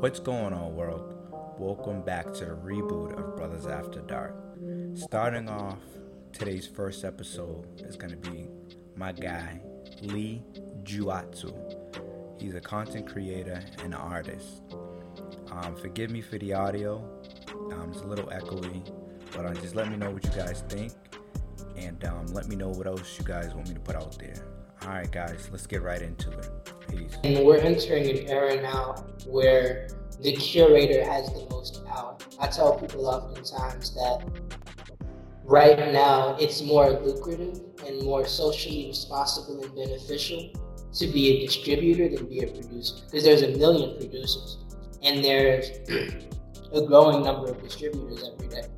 What's going on, world? Welcome back to the reboot of Brothers After Dark. Starting off today's first episode is going to be my guy, Lee Juatsu. He's a content creator and artist. Um, forgive me for the audio, um, it's a little echoey, but um, just let me know what you guys think and um, let me know what else you guys want me to put out there. All right, guys, let's get right into it. Peace. And we're entering an era now where the curator has the most power. I tell people oftentimes that right now it's more lucrative and more socially responsible and beneficial to be a distributor than be a producer because there's a million producers and there's a growing number of distributors every day.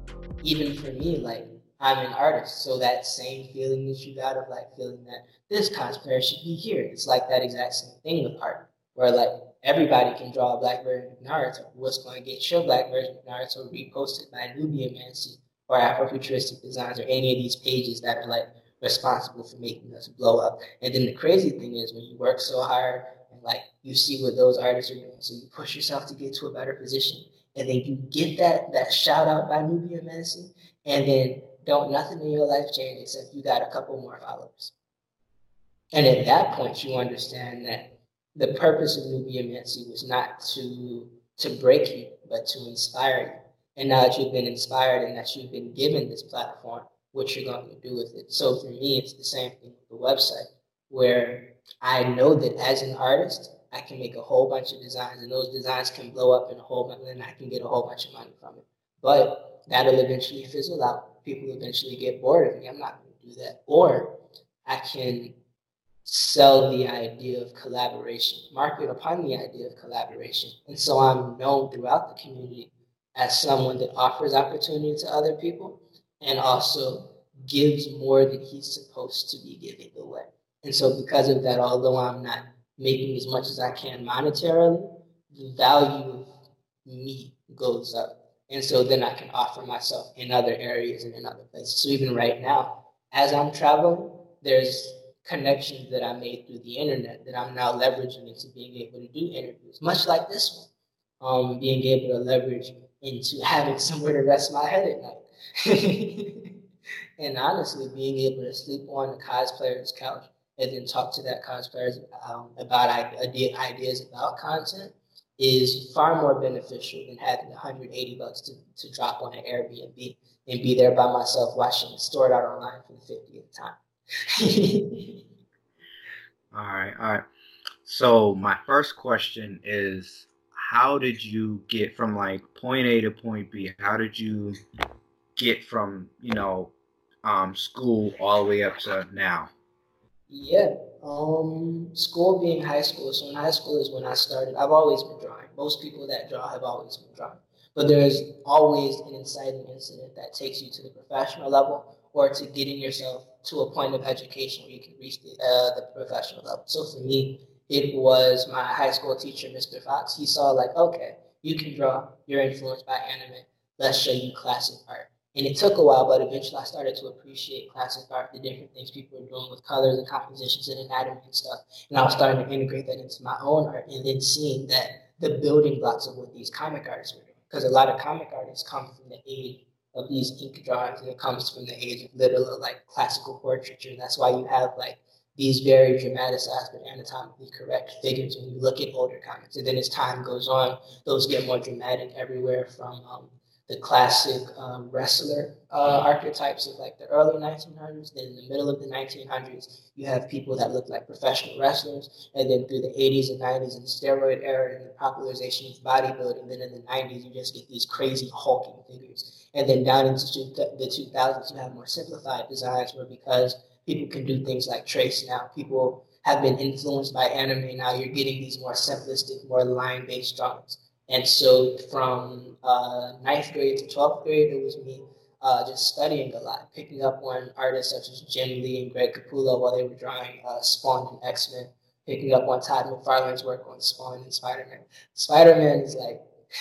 Even for me, like I'm an artist, so that same feeling that you got of like feeling that this cosplayer should be here. It's like that exact same thing with art, where like everybody can draw a black version of Naruto. What's going to get your black version of Naruto reposted by Nubia Mancy or Afrofuturistic Designs or any of these pages that are like responsible for making us blow up. And then the crazy thing is when you work so hard and like you see what those artists are doing, so you push yourself to get to a better position, and then you get that that shout out by Nubia Mancy, and then don't nothing in your life change except you got a couple more followers. And at that point, you understand that the purpose of Nubia Mancy was not to to break you, but to inspire you. And now that you've been inspired and that you've been given this platform, what you're going to do with it. So for me, it's the same thing with the website, where I know that as an artist, I can make a whole bunch of designs, and those designs can blow up in a whole bunch, and I can get a whole bunch of money from it. But that'll eventually fizzle out people eventually get bored of me. I'm not going to do that. Or I can sell the idea of collaboration, market upon the idea of collaboration. And so I'm known throughout the community as someone that offers opportunity to other people and also gives more than he's supposed to be giving away. And so because of that, although I'm not making as much as I can monetarily, the value of me goes up. And so then I can offer myself in other areas and in other places. So even right now, as I'm traveling, there's connections that I made through the internet that I'm now leveraging into being able to do interviews, much like this one. Um, being able to leverage into having somewhere to rest my head at night. and honestly, being able to sleep on a cosplayer's couch and then talk to that cosplayer um, about ideas about content is far more beneficial than having 180 bucks to, to drop on an Airbnb and be there by myself watching it stored out online for the 50th time. all right, all right. So my first question is how did you get from like point A to point B? How did you get from, you know, um, school all the way up to now? Yeah, um, school being high school. So in high school is when I started. I've always been drawing. Most people that draw have always been drawing. But there's always an inciting incident that takes you to the professional level or to getting yourself to a point of education where you can reach the, uh, the professional level. So for me, it was my high school teacher, Mr. Fox. He saw like, okay, you can draw. You're influenced by anime. Let's show you classic art. And it took a while, but eventually I started to appreciate classic art, the different things people were doing with colors and compositions and anatomy and stuff. And I was starting to integrate that into my own art and then seeing that the building blocks of what these comic artists were doing. Because a lot of comic artists come from the age of these ink drawings and it comes from the age of literal like classical portraiture. That's why you have like these very dramatized but anatomically correct figures when you look at older comics. And then as time goes on, those get more dramatic everywhere from um, the classic um, wrestler uh, archetypes of like the early 1900s. Then in the middle of the 1900s, you have people that look like professional wrestlers. And then through the 80s and 90s and the steroid era and the popularization of bodybuilding, then in the 90s, you just get these crazy hulking figures. And then down into the 2000s, you have more simplified designs where because people can do things like trace now, people have been influenced by anime. Now you're getting these more simplistic, more line-based drawings. And so from uh, ninth grade to 12th grade, it was me uh, just studying a lot, picking up on artists such as Jim Lee and Greg Capullo while they were drawing uh, Spawn and X Men, picking up on Todd McFarlane's work on Spawn and Spider Man. Spider Man is like,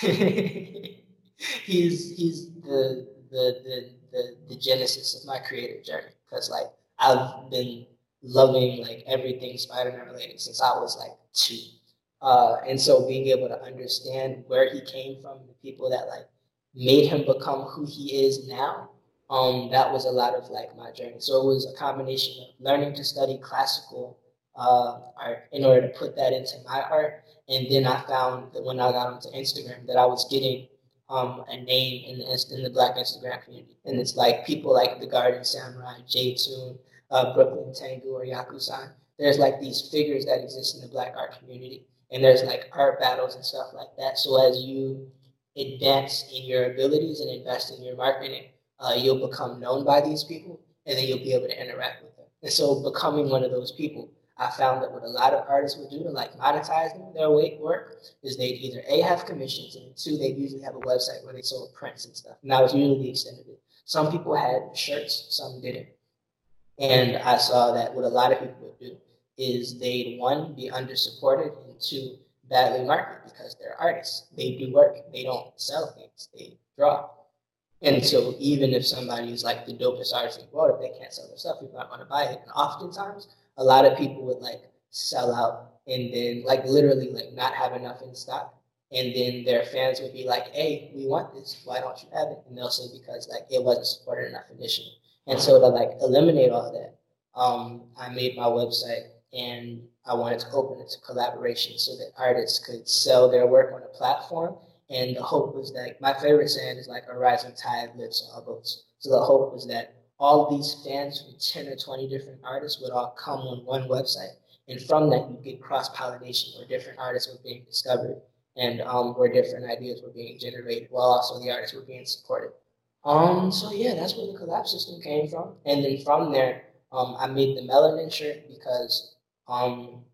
he's he's the, the, the, the, the genesis of my creative journey because like I've been loving like everything Spider Man related since I was like two. Uh, and so being able to understand where he came from, the people that like made him become who he is now, um, that was a lot of like my journey. So it was a combination of learning to study classical uh, art in order to put that into my art. And then I found that when I got onto Instagram that I was getting um, a name in the, in the Black Instagram community. And it's like people like the Garden Samurai, J Tune, uh, Brooklyn Tengu, or Yakusan. There's like these figures that exist in the Black art community. And there's like art battles and stuff like that. So as you advance in your abilities and invest in your marketing, uh, you'll become known by these people and then you'll be able to interact with them. And so becoming one of those people I found that what a lot of artists would do to like monetize their work is they'd either A, have commissions, and two, they'd usually have a website where they sold prints and stuff. And that was usually the extent of it. Some people had shirts, some didn't. And I saw that what a lot of people would do is they'd one, be under supported, two, badly marketed because they're artists. They do work, they don't sell things, they draw. And so even if somebody is like the dopest artist in the world, if they can't sell their stuff, people aren't going to buy it. And oftentimes a lot of people would like sell out and then like literally like not have enough in stock. And then their fans would be like, hey, we want this. Why don't you have it? And they'll say, because like it wasn't supported enough initially. And so to like eliminate all that, um, I made my website and I wanted to open it to collaboration so that artists could sell their work on a platform. And the hope was that my favorite saying is like a rising tide lifts all boats. So the hope was that all these fans from 10 or 20 different artists would all come on one website. And from that, you get cross pollination where different artists were being discovered and um, where different ideas were being generated while also the artists were being supported. Um, so, yeah, that's where the collab system came from. And then from there, um, I made the melanin shirt because um,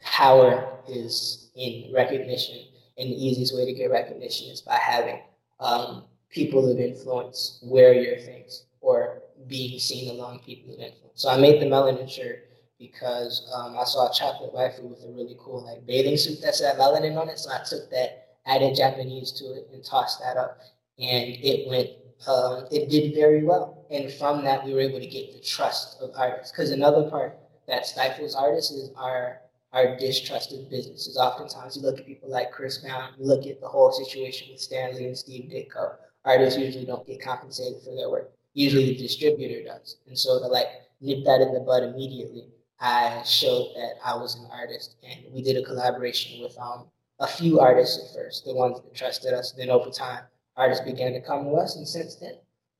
power is in recognition. And the easiest way to get recognition is by having um, people of influence wear your things or being seen along people of influence. So I made the melanin shirt because um, I saw a chocolate waifu with a really cool like bathing suit that said melanin on it. So I took that, added Japanese to it, and tossed that up, and it went. Um, it did very well, and from that we were able to get the trust of artists. Because another part that stifles artists is our our distrusted businesses. Oftentimes, you look at people like Chris Brown, you look at the whole situation with Stan Lee and Steve Ditko. Artists usually don't get compensated for their work usually the distributor does. And so to like nip that in the bud immediately, I showed that I was an artist, and we did a collaboration with um, a few artists at first, the ones that trusted us. Then over time, artists began to come to us, and since then,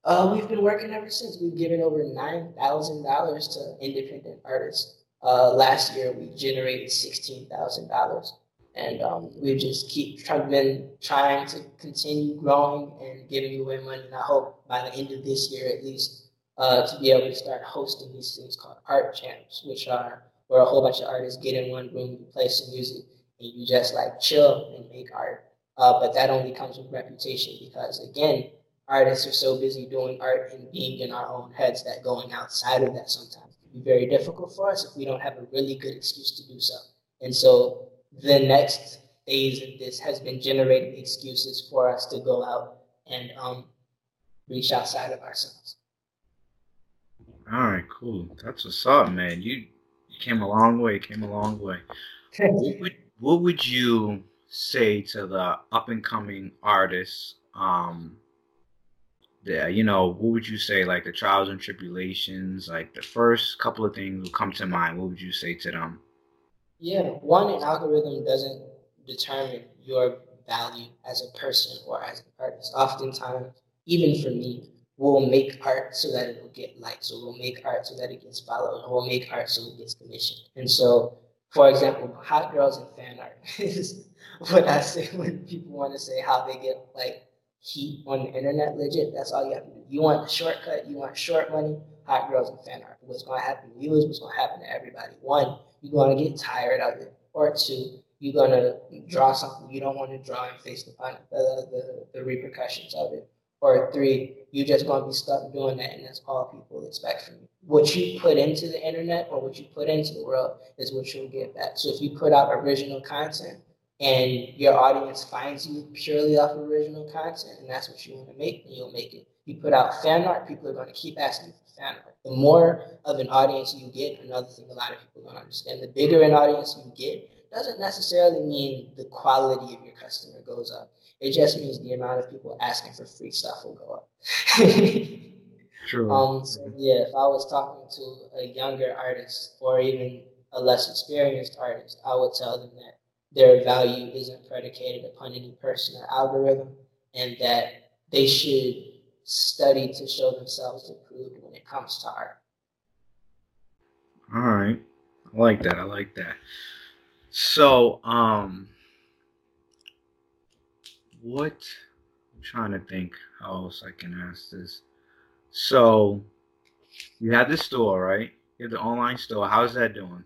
uh, we've been working ever since. We've given over nine thousand dollars to independent artists. Uh, last year, we generated sixteen thousand dollars and um, we just keep trying, been trying to continue growing and giving away money. And I hope by the end of this year, at least, uh, to be able to start hosting these things called art jams, which are where a whole bunch of artists get in one room, you play some music, and you just like chill and make art. Uh, but that only comes with reputation because, again, artists are so busy doing art and being in our own heads that going outside of that sometimes can be very difficult for us if we don't have a really good excuse to do so. And so the next phase of this has been generating excuses for us to go out and um, reach outside of ourselves. All right, cool. That's what's up, man. You you came a long way. Came a long way. what would what would you say to the up and coming artists? Um, yeah, you know, what would you say? Like the trials and tribulations. Like the first couple of things will come to mind. What would you say to them? Yeah, one, an algorithm doesn't determine your value as a person or as an artist. Oftentimes, even for me, we'll make art so that it will get likes, or we'll make art so that it gets followed, or we'll make art so it gets commissioned. And so, for example, hot girls and fan art is what I say when people want to say how they get like heat on the internet. Legit, that's all you have to do. You want a shortcut, you want short money, hot girls and fan art. What's to happen to you is what's to happen to everybody. One, you're to get tired of it. Or two, you're to draw something you don't want to draw and face the, the, the, the repercussions of it. Or three, you're just to be stuck doing that, and that's all people expect from you. What you put into the internet or what you put into the world is what you'll get back. So if you put out original content and your audience finds you purely off original content, and that's what you want to make, and you'll make it. You put out fan art, people are going to keep asking for fan art. The more of an audience you get, another thing a lot of people don't understand, the bigger an audience you get, doesn't necessarily mean the quality of your customer goes up. It just means the amount of people asking for free stuff will go up. True. Um, so yeah, if I was talking to a younger artist or even a less experienced artist, I would tell them that their value isn't predicated upon any person or algorithm, and that they should study to show themselves approved when it comes to art. All right. I like that. I like that. So, um, what? I'm trying to think how else I can ask this. So, you have the store, right? You have the online store. How's that doing?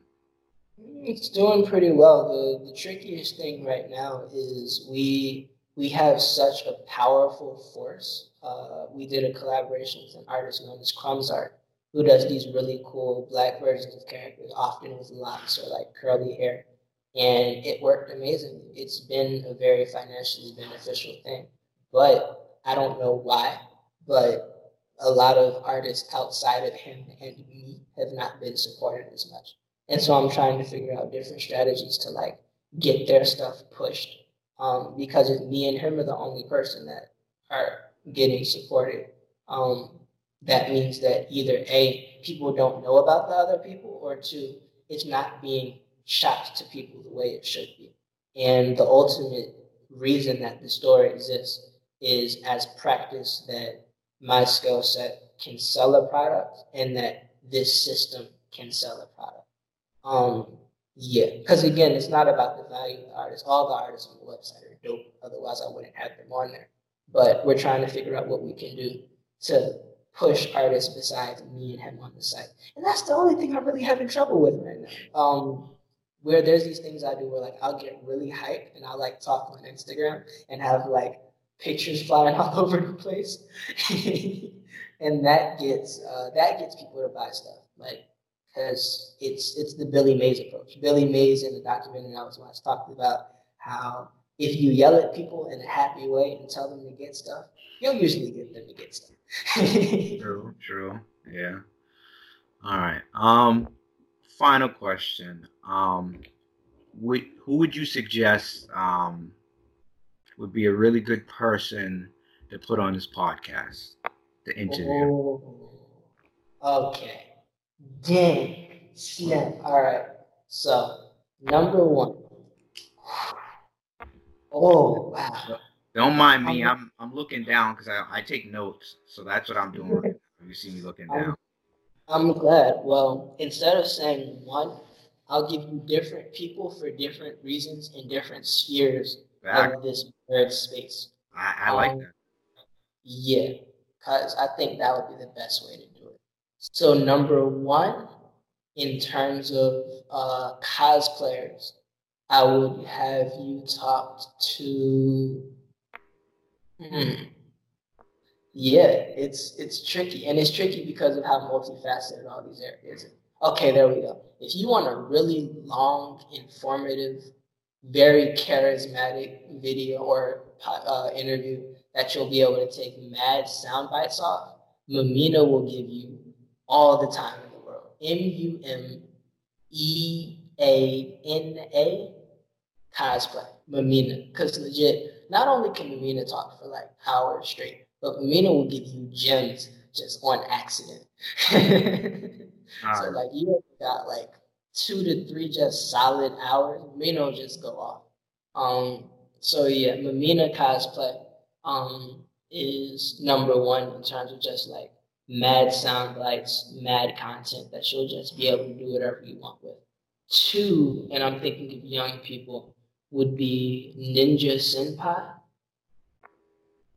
It's doing pretty well. The, the trickiest thing right now is we we have such a powerful force. Uh, we did a collaboration with an artist known as Crumbs Art, who does these really cool black versions of characters, often with locks or like curly hair. And it worked amazingly. It's been a very financially beneficial thing. But I don't know why, but a lot of artists outside of him and me have not been supported as much. And so I'm trying to figure out different strategies to like get their stuff pushed. Um, because if me and him are the only person that are getting supported. Um, that means that either A, people don't know about the other people, or two, it's not being shot to people the way it should be. And the ultimate reason that the store exists is as practice that my skill set can sell a product and that this system can sell a product. Um, yeah, because again, it's not about the value of the artist. All the artists on the website are dope. Otherwise, I wouldn't have them on there. But we're trying to figure out what we can do to push artists besides me and him on the site. And that's the only thing I'm really having trouble with right now. Um, where there's these things I do where like I'll get really hyped and I'll like talk on Instagram and have like pictures flying all over the place. and that gets uh, that gets people to buy stuff. Like because it's it's the Billy Mays approach. Billy Mays in the documentary I was watching talked about how if you yell at people in a happy way and tell them to get stuff, you'll usually get them to get stuff. true, true. Yeah. All right. Um final question. Um would, who would you suggest um would be a really good person to put on this podcast? The interview. Oh, okay. Dang. Snap. All right. So, number one. Oh, wow. Don't mind me. I'm I'm looking down because I, I take notes. So that's what I'm doing right now. You see me looking down. I'm, I'm glad. Well, instead of saying one, I'll give you different people for different reasons in different spheres Back. of this bird space. I, I like um, that. Yeah, because I think that would be the best way to do it. So, number one, in terms of uh, cosplayers, I would have you talk to Hmm. Yeah, it's it's tricky, and it's tricky because of how multifaceted all these areas. Are. Okay, there we go. If you want a really long, informative, very charismatic video or uh, interview that you'll be able to take mad sound bites off, Mumeana will give you all the time in the world. M U M E A N A cosplay. Mumeana. Because legit, not only can Mumeana talk for like hours straight, but Mumeana will give you gems just on accident. so like you got like two to three just solid hours, Mumeana will just go off. Um, so yeah, Mumeana cosplay um, is number one in terms of just like mad sound bites, mad content that you'll just be able to do whatever you want with. Two, and I'm thinking of young people, would be Ninja Senpai.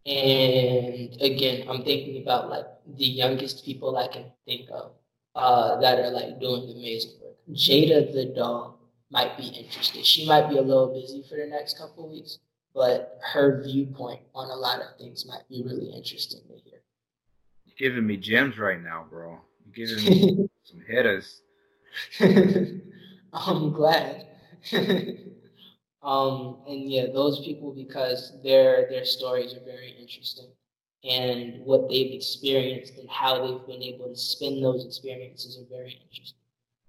And again, I'm thinking about like the youngest people I can think of uh, that are like doing amazing work. Jada the doll might be interested. She might be a little busy for the next couple weeks, but her viewpoint on a lot of things might be really interesting to hear. Giving me gems right now, bro. You're giving me some hitters. I'm glad. Um, and yeah, those people because their their stories are very interesting, and what they've experienced and how they've been able to spin those experiences are very interesting.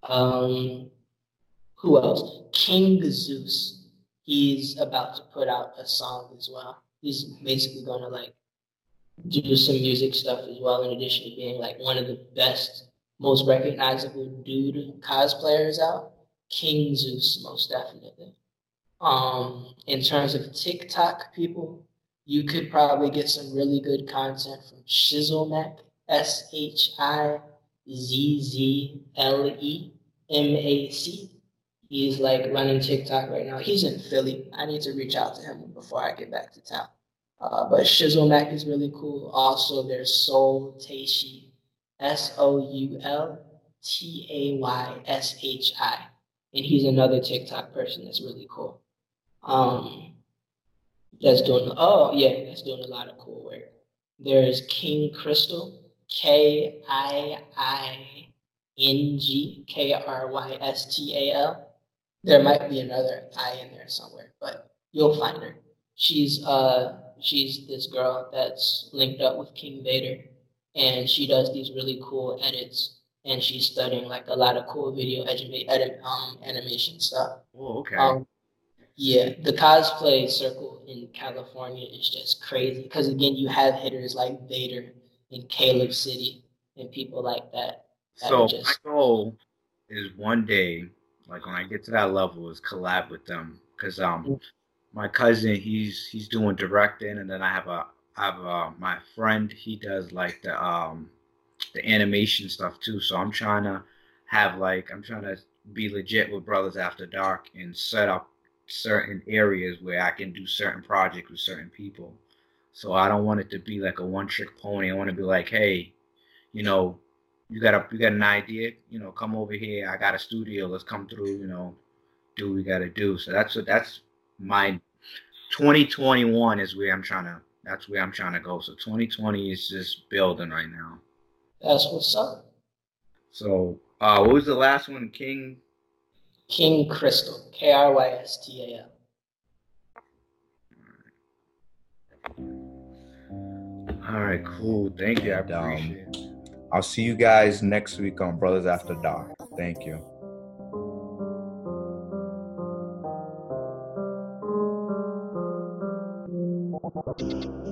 Um, who else? King Zeus. He's about to put out a song as well. He's basically going to like do some music stuff as well, in addition to being like one of the best, most recognizable dude cosplayers out. King Zeus, most definitely. Um, in terms of TikTok people, you could probably get some really good content from Shizzle S H I Z Z L E M A C. He's like running TikTok right now. He's in Philly. I need to reach out to him before I get back to town. Uh, but Shizzle Mac is really cool. Also, there's Soul Tayshi, S O U L T A Y S H I, and he's another TikTok person that's really cool. Um, that's doing oh yeah, that's doing a lot of cool work. There's King Krystal, K I I N G K R Y S T A L. There might be another I in there somewhere, but you'll find her. She's uh she's this girl that's linked up with King Vader, and she does these really cool edits. And she's studying like a lot of cool video edu- edit, um, animation stuff. Oh, okay. Um, yeah, the cosplay circle in California is just crazy because again, you have hitters like Vader in Caleb City and people like that. that so just, my goal is one day, like when I get to that level, is collab with them because um Mm. My cousin he's he's doing directing and then I have a I have a, my friend he does like the um the animation stuff too. So I'm trying to have like I'm trying to be legit with Brothers After Dark and set up certain areas where I can do certain projects with certain people. So I don't want it to be like a one trick pony. I want to be like, hey, you know, you got a you got an idea, you know, come over here. I got a studio. Let's come through. You know, do we got to do. So that's what that's my 2021 is where I'm trying to. That's where I'm trying to go. So 2020 is just building right now. that's what's up. So uh, what was the last one? King. King Krystal, K R Y S T A L. All right, cool. Thank you. I And, um, appreciate it. I'll see you guys next week on Brothers After Dark. Thank you. Thank